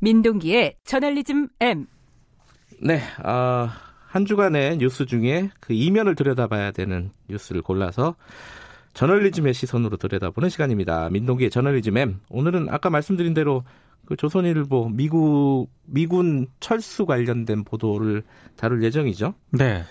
민동기의 저널리즘 M. 네, 어, 한 주간의 뉴스 중에 그 이면을 들여다봐야 되는 뉴스를 골라서 저널리즘의 시선으로 들여다보는 시간입니다. 민동기의 저널리즘 M. 오늘은 아까 말씀드린 대로 그 조선일보 미국 미군 철수 관련된 보도를 다룰 예정이죠. 네.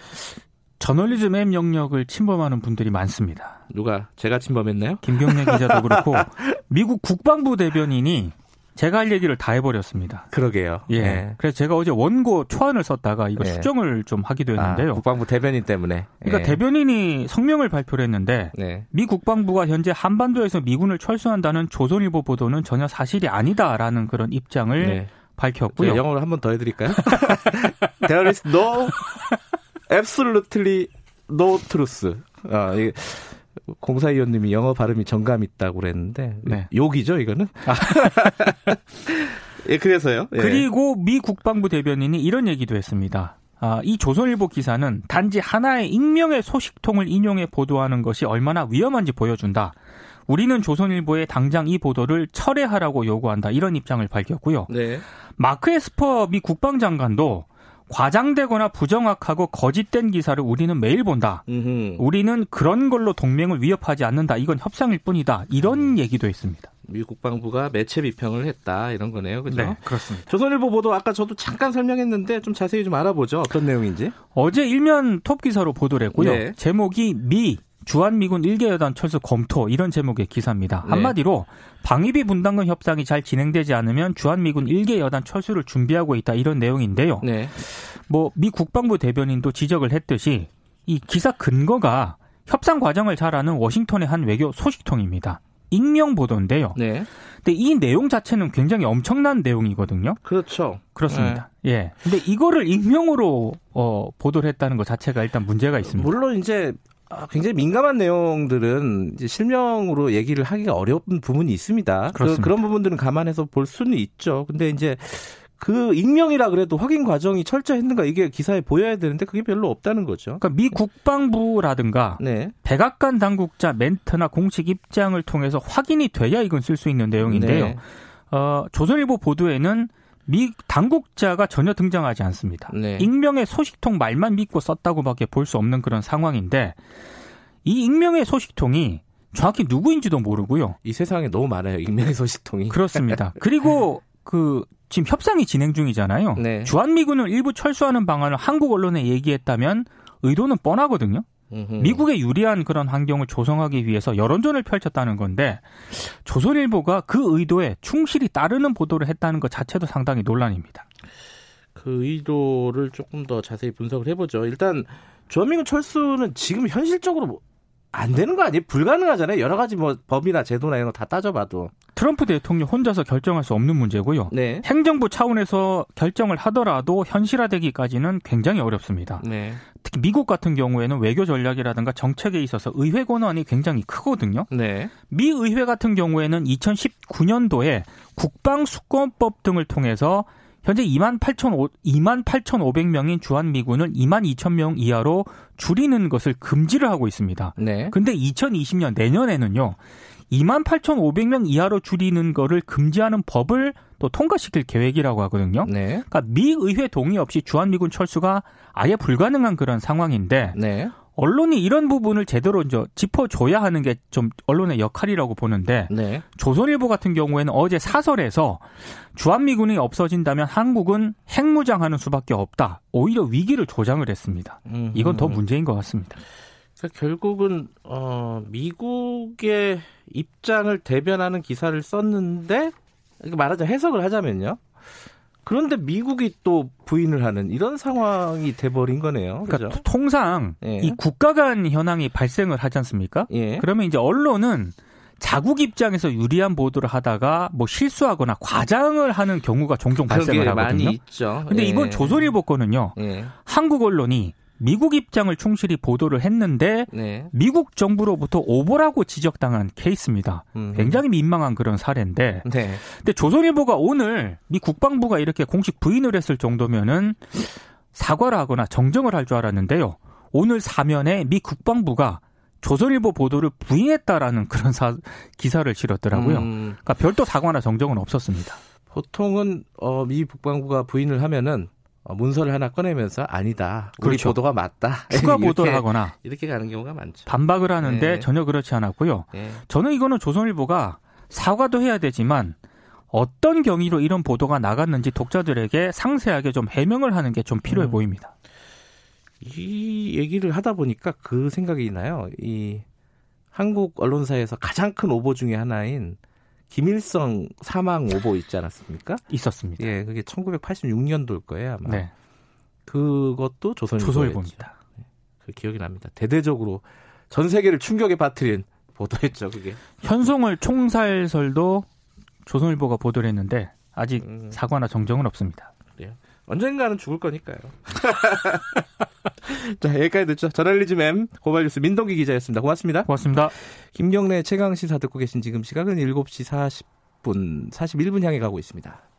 저널리즘 M 영역을 침범하는 분들이 많습니다. 누가 제가 침범했나요? 김경래 기자도 그렇고 미국 국방부 대변인이 제가 할 얘기를 다 해버렸습니다. 그러게요. 예. 네. 그래서 제가 어제 원고 초안을 썼다가 이거 네. 수정을 좀 하기도 했는데요. 아, 국방부 대변인 때문에. 그러니까 예. 대변인이 성명을 발표를 했는데 네. 미 국방부가 현재 한반도에서 미군을 철수한다는 조선일보 보도는 전혀 사실이 아니다라는 그런 입장을 네. 밝혔고요. 영어로 한 번 더 해드릴까요? There is no, absolutely no truth. 아, 이게 공사위원님이 영어 발음이 정감 있다고 그랬는데 네. 욕이죠 이거는? 예, 그래서요. 예. 그리고 미 국방부 대변인이 이런 얘기도 했습니다. 아, 이 조선일보 기사는 단지 하나의 익명의 소식통을 인용해 보도하는 것이 얼마나 위험한지 보여준다. 우리는 조선일보에 당장 이 보도를 철회하라고 요구한다. 이런 입장을 밝혔고요. 네. 마크 에스퍼 미 국방장관도 과장되거나 부정확하고 거짓된 기사를 우리는 매일 본다. 음흠. 우리는 그런 걸로 동맹을 위협하지 않는다. 이건 협상일 뿐이다. 이런 얘기도 했습니다. 미 국방부가 매체 비평을 했다 이런 거네요, 그죠? 그렇습니다. 조선일보 보도 아까 저도 잠깐 설명했는데 좀 자세히 좀 알아보죠. 어떤 내용인지. 어제 일면 톱 기사로 보도를 했고요. 네. 제목이 미 주한미군 1개 여단 철수 검토 이런 제목의 기사입니다. 네. 한마디로 방위비 분담금 협상이 잘 진행되지 않으면 주한미군 1개 여단 철수를 준비하고 있다 이런 내용인데요. 네. 뭐미 국방부 대변인도 지적을 했듯이 이 기사 근거가 협상 과정을 잘 아는 워싱턴의 한 외교 소식통입니다. 익명 보도인데요. 네. 근데 이 내용 자체는 굉장히 엄청난 내용이거든요. 그렇죠. 그렇습니다. 예. 근데 이거를 익명으로 어, 보도를 했다는 것 자체가 일단 문제가 있습니다. 물론 이제 아, 굉장히 민감한 내용들은 이제 실명으로 얘기를 하기가 어려운 부분이 있습니다. 그, 그렇습니다. 그런 부분들은 감안해서 볼 수는 있죠. 근데 이제 그 익명이라 그래도 확인 과정이 철저했는가 이게 기사에 보여야 되는데 그게 별로 없다는 거죠. 그러니까 미 국방부라든가 네. 백악관 당국자 멘트나 공식 입장을 통해서 확인이 돼야 이건 쓸 수 있는 내용인데요. 네. 어, 조선일보 보도에는 미 당국자가 전혀 등장하지 않습니다. 네. 익명의 소식통 말만 믿고 썼다고밖에 볼 수 없는 그런 상황인데 이 익명의 소식통이 정확히 누구인지도 모르고요. 이 세상에 너무 많아요. 익명의 소식통이. 그렇습니다. 그리고 그 지금 협상이 진행 중이잖아요. 네. 주한미군을 일부 철수하는 방안을 한국 언론에 얘기했다면 의도는 뻔하거든요. 미국에 유리한 그런 환경을 조성하기 위해서 여론전을 펼쳤다는 건데 조선일보가 그 의도에 충실히 따르는 보도를 했다는 것 자체도 상당히 논란입니다. 그 의도를 조금 더 자세히 분석을 해보죠. 일단 주한미군 철수는 지금 현실적으로 뭐 안 되는 거 아니에요? 불가능하잖아요. 여러 가지 뭐 법이나 제도나 이런 거 다 따져봐도. 트럼프 대통령 혼자서 결정할 수 없는 문제고요. 네. 행정부 차원에서 결정을 하더라도 현실화되기까지는 굉장히 어렵습니다. 네. 특히 미국 같은 경우에는 외교 전략이라든가 정책에 있어서 의회 권한이 굉장히 크거든요. 네. 미 의회 같은 경우에는 2019년도에 국방수권법 등을 통해서 현재 2만 8천 2만 8,500명인 주한 미군을 2만 2천 명 이하로 줄이는 것을 금지를 하고 있습니다. 네. 근데 2020년 내년에는요. 2만 8,500명 이하로 줄이는 거를 금지하는 법을 또 통과시킬 계획이라고 하거든요. 네. 그러니까 미 의회 동의 없이 주한 미군 철수가 아예 불가능한 그런 상황인데 네. 언론이 이런 부분을 제대로 이제 짚어줘야 하는 게 좀 언론의 역할이라고 보는데 네. 조선일보 같은 경우에는 어제 사설에서 주한미군이 없어진다면 한국은 핵무장하는 수밖에 없다. 오히려 위기를 조장을 했습니다. 음, 이건 더 음. 문제인 것 같습니다. 그러니까 결국은 어 미국의 입장을 대변하는 기사를 썼는데 말하자면 해석을 하자면요. 그런데 미국이 또 부인을 하는 이런 상황이 돼버린 거네요. 그러니까 그죠? 통상 예. 이 국가 간 현황이 발생을 하지 않습니까? 예. 그러면 이제 언론은 자국 입장에서 유리한 보도를 하다가 뭐 실수하거나 과장을 하는 경우가 종종 발생을 하거든요. 많이 있죠. 근데 예. 이번 조선일보 거는요. 예. 한국 언론이 미국 입장을 충실히 보도를 했는데 네. 미국 정부로부터 오보라고 지적당한 케이스입니다. 음. 굉장히 민망한 그런 사례인데 네. 근데 조선일보가 오늘 미 국방부가 이렇게 공식 부인을 했을 정도면은 사과를 하거나 정정을 할 줄 알았는데요. 오늘 사면에 미 국방부가 조선일보 보도를 부인했다라는 그런 사- 기사를 실었더라고요. 음, 그러니까 별도 사과나 정정은 없었습니다. 보통은 어, 미 국방부가 부인을 하면은 어, 문서를 하나 꺼내면서 아니다. 우리 그렇죠. 보도가 맞다. 추가 보도를 하거나 이렇게 가는 경우가 많죠. 반박을 하는데 네. 전혀 그렇지 않았고요. 예. 저는 이거는 조선일보가 사과도 해야 되지만 어떤 경위로 이런 보도가 나갔는지 독자들에게 상세하게 좀 해명을 하는 게 좀 필요해 음. 보입니다. 이 얘기를 하다 보니까 그 생각이 나요. 이 한국 언론사에서 가장 큰 오보 중에 하나인 김일성 사망 오보 있지 않았습니까? 있었습니다. 예, 그게 1986년도일 거예요, 아마. 네, 그것도. 조선일보입니다. 그 기억이 납니다. 대대적으로 전 세계를 충격에 빠뜨린 보도였죠, 그게. 현송월 총살설도 조선일보가 보도를 했는데 아직 음. 사과나 정정은 없습니다. 언젠가는 죽을 거니까요. 자, 여기까지 듣죠. 저널리즘 M 고발뉴스 민동기 기자였습니다. 고맙습니다. 고맙습니다. 김경래 최강 시사 듣고 계신 지금 시각은 7시 40분, 41분 향해 가고 있습니다.